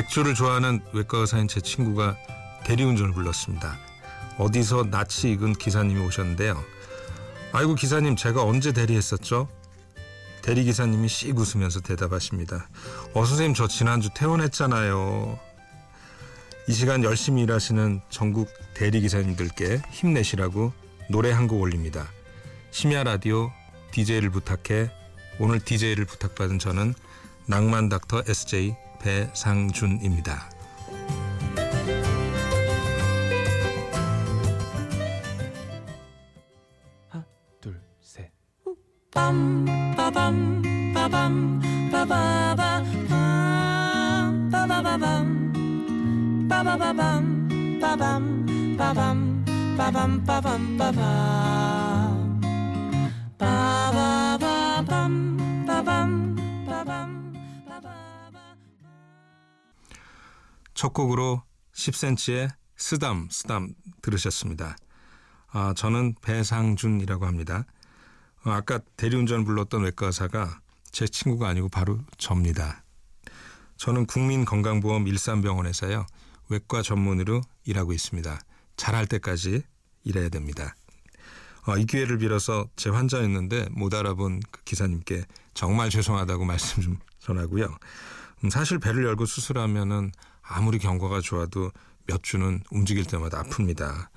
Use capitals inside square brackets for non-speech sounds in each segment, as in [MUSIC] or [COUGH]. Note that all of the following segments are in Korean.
맥주를 좋아하는 외과 의사인 제 친구가 대리운전을 불렀습니다. 어디서 낯이 익은 기사님이 오셨는데요. 아이고 기사님 제가 언제 대리했었죠? 대리 기사님이 씩 웃으면서 대답하십니다. 어 선생님 저 지난주 퇴원했잖아요. 이 시간 열심히 일하시는 전국 대리 기사님들께 힘내시라고 노래 한 곡 올립니다. 심야 라디오 DJ를 부탁해 오늘 DJ를 부탁받은 저는 낭만 닥터 SJ 배상준입니다. 하나 둘 셋. 빰 빠밤 빠밤 빠바바 빰 빠바바밤 빠바바밤 빠밤 빠밤 빠밤 빠밤 빠밤 첫 곡으로 10cm의 쓰담 쓰담 들으셨습니다. 아, 저는 배상준이라고 합니다. 어, 아까 대리운전 불렀던 외과 의사가 제 친구가 아니고 바로 접니다. 저는 국민건강보험 일산병원에서요. 외과 전문의로 일하고 있습니다. 잘할 때까지 일해야 됩니다. 어, 이 기회를 빌어서 제 환자였는데 못 알아본 그 기사님께 정말 죄송하다고 [LAUGHS] 말씀 좀 전하고요. 음, 사실 배를 열고 수술하면은 아무리 경과가 좋아도 몇 주는 움직일 때마다 아픕니다.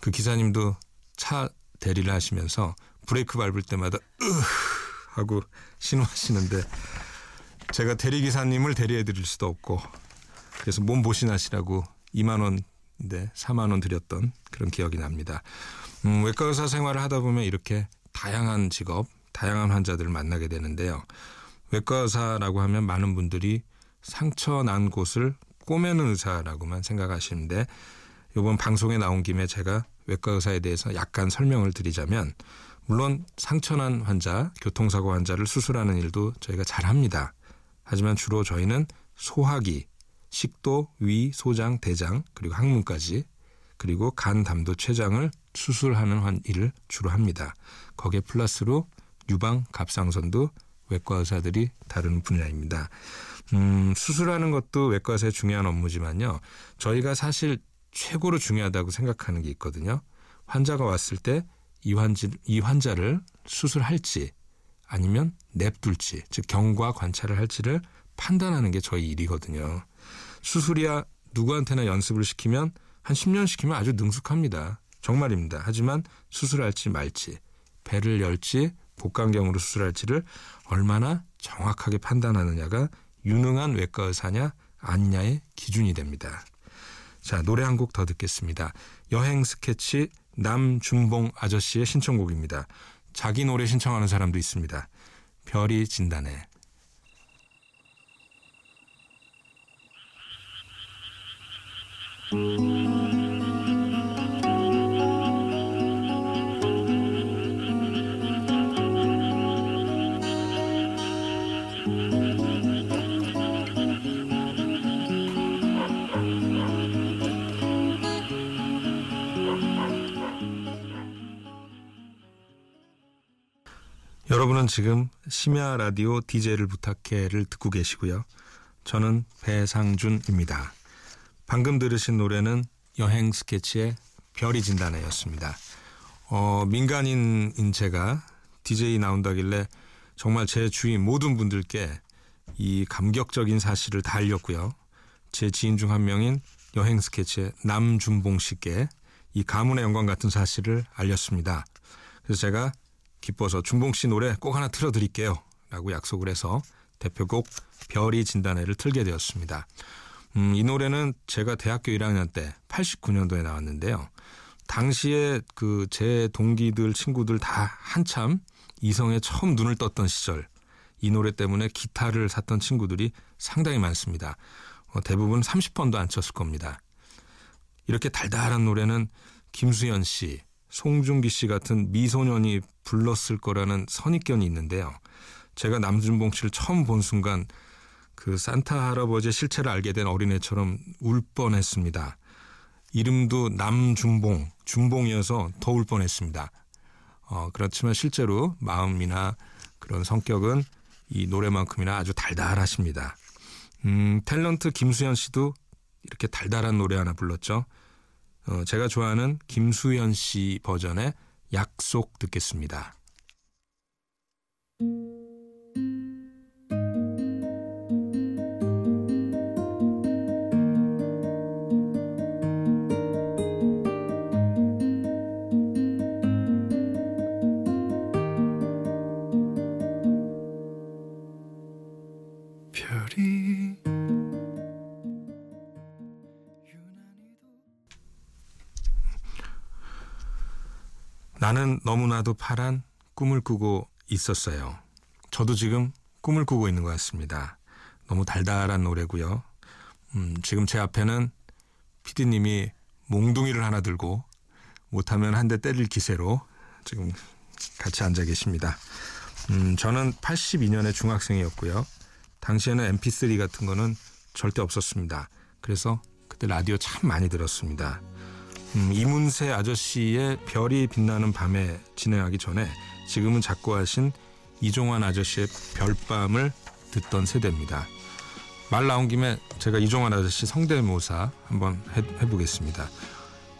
그 기사님도 차 대리를 하시면서 브레이크 밟을 때마다 으 하고 신호하시는데 제가 대리 기사님을 대리해 드릴 수도 없고 그래서 몸 보신하시라고 2만 원인데 4만 원 드렸던 그런 기억이 납니다. 음, 외과 의사 생활을 하다 보면 이렇게 다양한 직업, 다양한 환자들을 만나게 되는데요. 외과 의사라고 하면 많은 분들이 상처 난 곳을 꼬매는 의사라고만 생각하시는데 이번 방송에 나온 김에 제가 외과 의사에 대해서 약간 설명을 드리자면 물론 상처난 환자, 교통사고 환자를 수술하는 일도 저희가 잘 합니다. 하지만 주로 저희는 소화기, 식도, 위, 소장, 대장 그리고 항문까지 그리고 간, 담도, 췌장을 수술하는 한 일을 주로 합니다. 거기에 플러스로 유방, 갑상선도 외과 의사들이 다루는 분야입니다. 음, 수술하는 것도 외과 의사의 중요한 업무지만요. 저희가 사실 최고로 중요하다고 생각하는 게 있거든요. 환자가 왔을 때 이 환지, 이 환자를 수술할지 아니면 냅둘지, 즉 경과 관찰을 할지를 판단하는 게 저희 일이거든요. 수술이야 누구한테나 연습을 시키면 한 10년 시키면 아주 능숙합니다. 정말입니다. 하지만 수술할지 말지, 배를 열지 복강경으로 수술할지를 얼마나 정확하게 판단하느냐가 유능한 외과 의사냐 아니냐의 기준이 됩니다. 자, 노래 한 곡 더 듣겠습니다. 여행 스케치 남준봉 아저씨의 신청곡입니다. 자기 노래 신청하는 사람도 있습니다. 별이 진단해. 여 지금 심야 라디오 DJ를 부탁해를 듣고 계시고요. 저는 배상준입니다. 방금 들으신 노래는 여행 스케치의 별이 진단해였습니다. 어, 민간인인 제가 DJ 나온다길래 정말 제 주위 모든 분들께 이 감격적인 사실을 다 알렸고요. 제 지인 중 한 명인 여행 스케치의 남준봉 씨께 이 가문의 영광 같은 사실을 알렸습니다. 그래서 제가 기뻐서 준봉 씨 노래 꼭 하나 틀어드릴게요. 라고 약속을 해서 대표곡 별이 진단해를 틀게 되었습니다. 음, 이 노래는 제가 대학교 1학년 때 89년도에 나왔는데요. 당시에 그 제 동기들 친구들 다 한참 이성에 처음 눈을 떴던 시절 이 노래 때문에 기타를 샀던 친구들이 상당히 많습니다. 어, 대부분 30번도 안 쳤을 겁니다. 이렇게 달달한 노래는 김수현 씨, 송중기 씨 같은 미소년이 불렀을 거라는 선입견이 있는데요. 제가 남준봉 씨를 처음 본 순간 그 산타 할아버지의 실체를 알게 된 어린애처럼 울 뻔했습니다. 이름도 남준봉, 준봉이어서 더 울 뻔했습니다. 어, 그렇지만 실제로 마음이나 그런 성격은 이 노래만큼이나 아주 달달하십니다. 음, 탤런트 김수현 씨도 이렇게 달달한 노래 하나 불렀죠. 어, 제가 좋아하는 김수현 씨 버전의 약속 듣겠습니다. 나는 너무나도 파란 꿈을 꾸고 있었어요. 저도 지금 꿈을 꾸고 있는 것 같습니다. 너무 달달한 노래고요. 음, 지금 제 앞에는 피디님이 몽둥이를 하나 들고 못하면 한 대 때릴 기세로 지금 같이 앉아 계십니다. 음, 저는 82년에 중학생이었고요. 당시에는 mp3 같은 거는 절대 없었습니다. 그래서 그때 라디오 참 많이 들었습니다. 음, 이문세 아저씨의 별이 빛나는 밤에 진행하기 전에 지금은 작고하신 이종환 아저씨의 별밤을 듣던 세대입니다. 말 나온 김에 제가 이종환 아저씨 성대모사 한번 해, 해보겠습니다.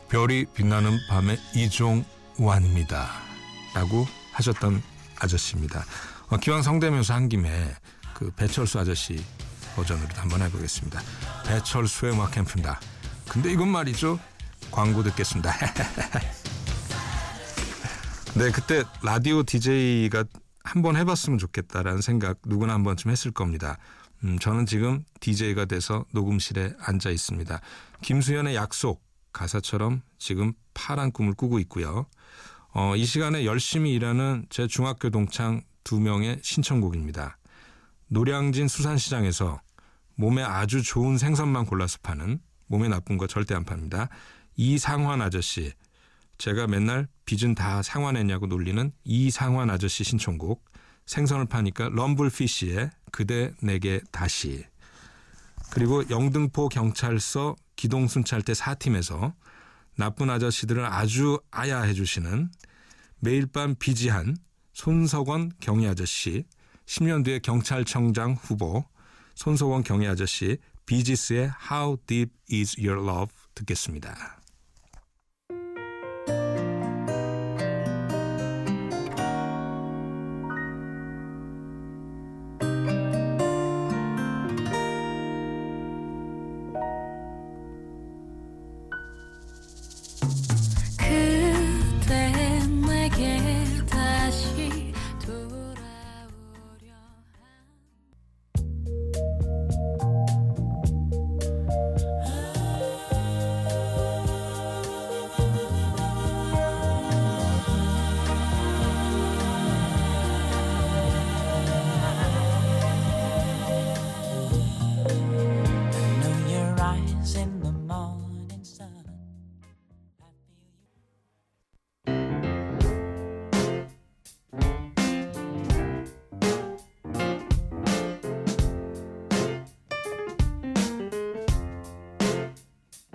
별이 빛나는 밤의 이종환입니다. 라고 하셨던 아저씨입니다. 어, 기왕 성대모사 한 김에 그 배철수 아저씨 버전으로 한번 해보겠습니다. 배철수의 음악 캠프입니다. 근데 이건 말이죠. 광고 듣겠습니다. [LAUGHS] 네, 그때 라디오 DJ가 한번 해봤으면 좋겠다라는 생각 누구나 한 번쯤 했을 겁니다. 음, 저는 지금 DJ가 돼서 녹음실에 앉아 있습니다. 김수현의 약속 가사처럼 지금 파란 꿈을 꾸고 있고요. 어, 이 시간에 열심히 일하는 제 중학교 동창 두 명의 신청곡입니다. 노량진 수산시장에서 몸에 아주 좋은 생선만 골라서 파는 몸에 나쁜 거 절대 안 팝니다. 이상환 아저씨. 제가 맨날 빚은 다 상환했냐고 놀리는 이상환 아저씨 신청곡. 생선을 파니까 럼블피쉬의 그대 내게 다시. 그리고 영등포 경찰서 기동순찰대 4팀에서 나쁜 아저씨들을 아주 아야해 주시는 매일 밤 비지한 손석원 경위 아저씨, 10년 뒤에 경찰청장 후보 손석원 경위 아저씨 비지스의 How Deep Is Your Love 듣겠습니다.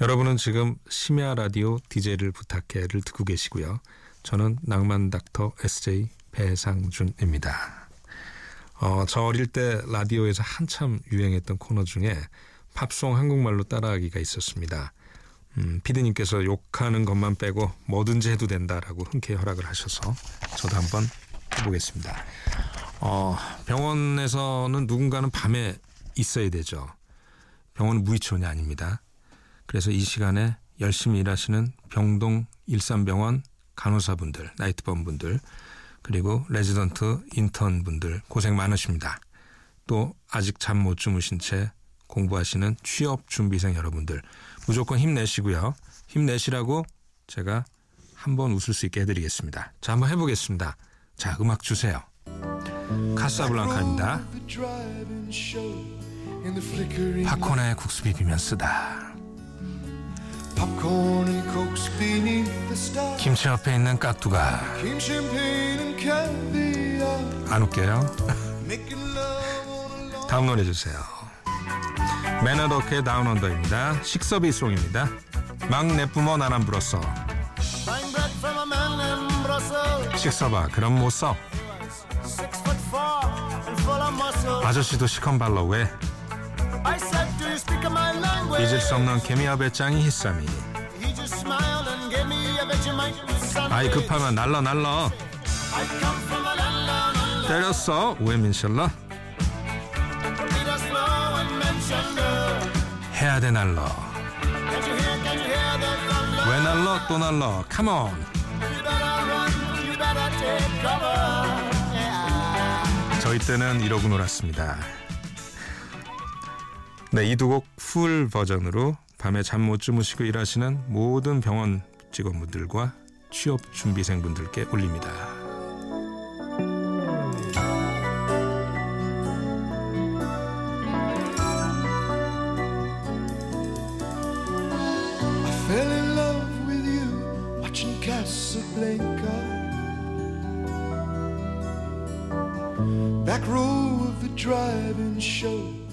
여러분은 지금 심야 라디오 DJ를 부탁해를 듣고 계시고요. 저는 낭만 닥터 SJ 배상준입니다. 어, 저 어릴 때 라디오에서 한참 유행했던 코너 중에 팝송 한국말로 따라하기가 있었습니다. 음, 피디님께서 욕하는 것만 빼고 뭐든지 해도 된다라고 흔쾌히 허락을 하셔서 저도 한번 해보겠습니다. 어, 병원에서는 누군가는 밤에 있어야 되죠. 병원은 무의촌이 아닙니다. 그래서 이 시간에 열심히 일하시는 병동 일산병원 간호사분들, night번분들, 그리고 레지던트 인턴분들 고생 많으십니다. 또 아직 잠 못 주무신 채 공부하시는 취업 준비생 여러분들 무조건 힘내시고요. 힘내시라고 제가 한번 웃을 수 있게 해드리겠습니다. 자, 한번 해보겠습니다. 자, 음악 주세요. 카사블랑카입니다. 팝콘에 국수 비비면 쓰다. 김치 옆에 있는 깍두가. 안 웃겨요? 다음 노래 주세요. 매너더크의 다운 언더입니다. 식서비 송입니다. 막 내뿜어 나란 불었어. 식서봐 그럼 못 써. Six foot four and full of muscle. 아저씨도 시컨 발러 왜 잊을 수 없는 개미와 배짱이 히쌈이. He just smiled and gave me a Vegemite sandwich. 아이 급하면 down under. 때렸어 mention her. 해야 돼 날러. Can't you hear, can't you hear the thunder? 왜 날러 또 날러. 컴온. 저희 때는 이러고 놀았습니다. 네, 이 두 곡 풀 버전으로 밤에 잠 못 주무시고 일하시는 모든 병원 직원분들과 취업 준비생분들께 올립니다. Back show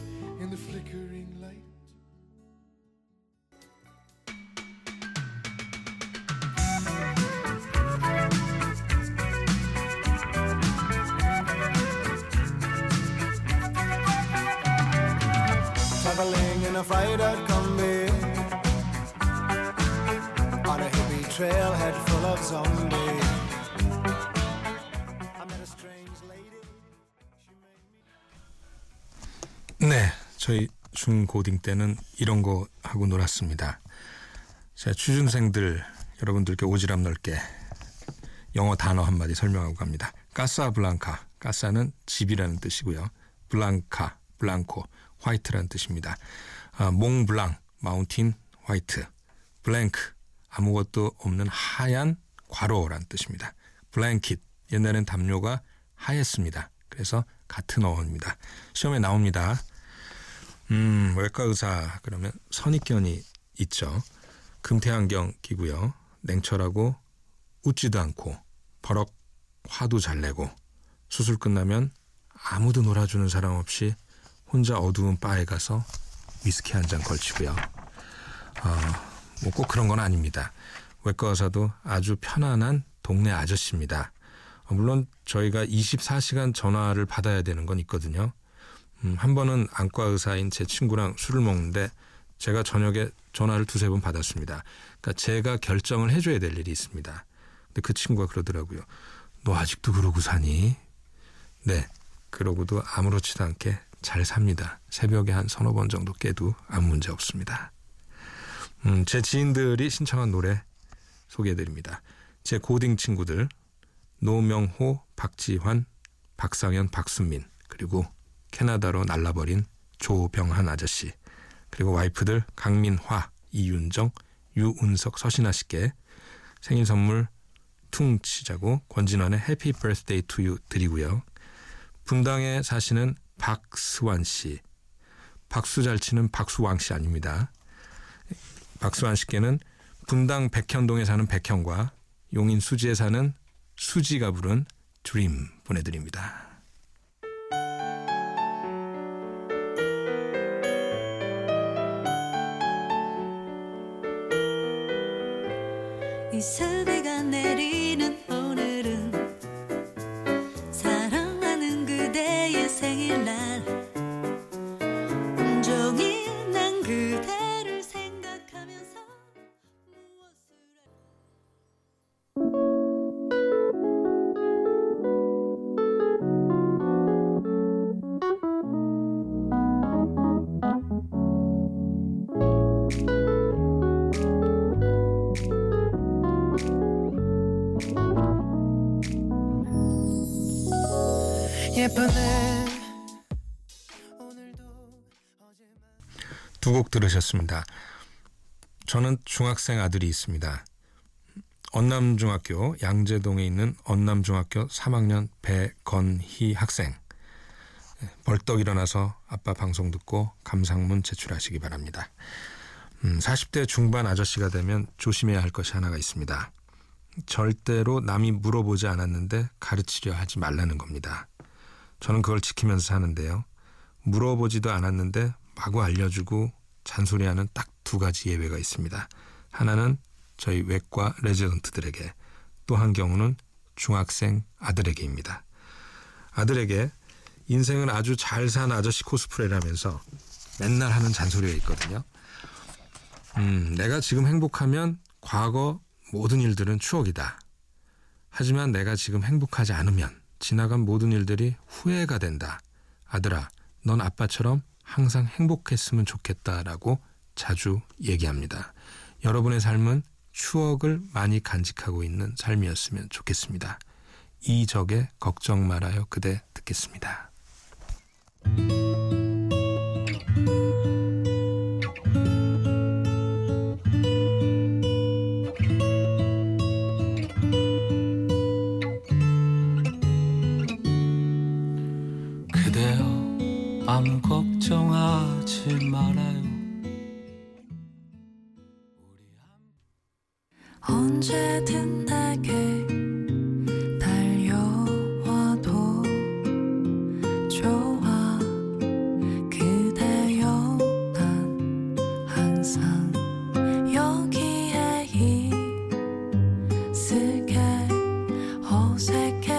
저희 중고딩 때는 이런 거 하고 놀았습니다. 자, 취준생들 여러분들께 오지랖 넓게 영어 단어 한마디 설명하고 갑니다. 까사블랑카, casa는 집이라는 뜻이고요. blanca, blanco, white라는 뜻입니다. 아, 몽블랑, mountain, white, blank, 아무것도 없는 하얀 괄호라는 뜻입니다. blanket, 옛날엔 담요가 하였습니다. 그래서 같은 어원입니다. 시험에 나옵니다. 음, 외과 의사 그러면 선입견이 있죠. 금태안경 끼고요. 냉철하고 웃지도 않고 버럭 화도 잘 내고 수술 끝나면 아무도 놀아주는 사람 없이 혼자 어두운 바에 가서 위스키 한 잔 걸치고요. 어, 뭐 꼭 그런 건 아닙니다. 외과 의사도 아주 편안한 동네 아저씨입니다. 어, 물론 저희가 24시간 전화를 받아야 되는 건 있거든요. 음, 한 번은 안과 의사인 제 친구랑 술을 먹는데 제가 저녁에 전화를 두세 번 받았습니다. 그러니까 제가 결정을 해줘야 될 일이 있습니다. 근데 그 친구가 그러더라고요. 너 아직도 그러고 사니? 네. 그러고도 아무렇지도 않게 잘 삽니다. 새벽에 한 서너 번 정도 깨도 아무 문제 없습니다. 음, 제 지인들이 신청한 노래 소개해드립니다. 제 고딩 친구들 노명호, 박지환, 박상현, 박순민 그리고 캐나다로 날라버린 조병한 아저씨 그리고 와이프들 강민화, 이윤정, 유운석, 서신아 씨께 생일 선물 퉁 치자고 권진원의 Happy Birthday To You 드리고요. 분당에 사시는 박스완 씨. 박수 잘 치는 박수왕 씨 아닙니다. 박수완 씨께는 분당 백현동에 사는 백현과 용인 수지에 사는 수지가 부른 드림 보내드립니다. 이슬 들으셨습니다. 저는 중학생 아들이 있습니다. 언남중학교 양재동에 있는 언남중학교 3학년 배건희 학생. 벌떡 일어나서 아빠 방송 듣고 감상문 제출하시기 바랍니다. 음, 40대 중반 아저씨가 되면 조심해야 할 것이 하나가 있습니다. 절대로 남이 물어보지 않았는데 가르치려 하지 말라는 겁니다. 저는 그걸 지키면서 사는데요. 물어보지도 않았는데 마구 알려주고 잔소리하는 딱 두 가지 예외가 있습니다. 하나는 저희 외과 레지던트들에게 또 한 경우는 중학생 아들에게입니다. 아들에게 인생은 아주 잘 산 아저씨 코스프레라면서 맨날 하는 잔소리가 있거든요. 음, 내가 지금 행복하면 과거 모든 일들은 추억이다. 하지만 내가 지금 행복하지 않으면 지나간 모든 일들이 후회가 된다. 아들아, 넌 아빠처럼 항상 행복했으면 좋겠다라고 자주 얘기합니다. 여러분의 삶은 추억을 많이 간직하고 있는 삶이었으면 좋겠습니다. 이적의 걱정 말아요 그대 듣겠습니다.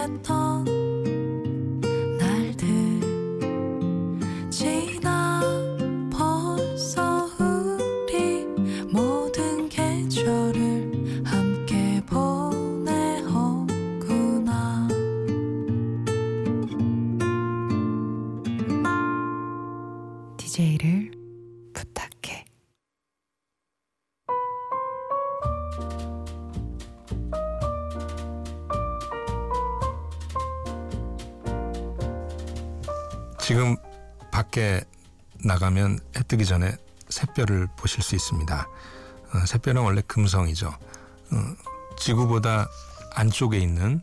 어 나가면 해 뜨기 전에 샛별을 보실 수 있습니다. 어, 샛별은 원래 금성이죠. 어, 지구보다 안쪽에 있는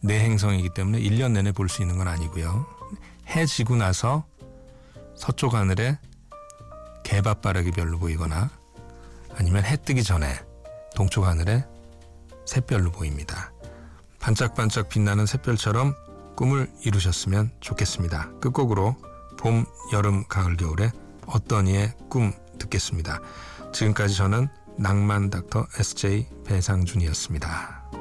내행성이기 때문에 1년 내내 볼 수 있는 건 아니고요. 해 지고 나서 서쪽 하늘에 개밥바라기 별로 보이거나 아니면 해 뜨기 전에 동쪽 하늘에 샛별로 보입니다. 반짝반짝 빛나는 샛별처럼 꿈을 이루셨으면 좋겠습니다. 끝곡으로 봄, 여름, 가을, 겨울에 어떤 이의 꿈 듣겠습니다. 지금까지 저는 낭만 닥터 SJ 배상준이었습니다.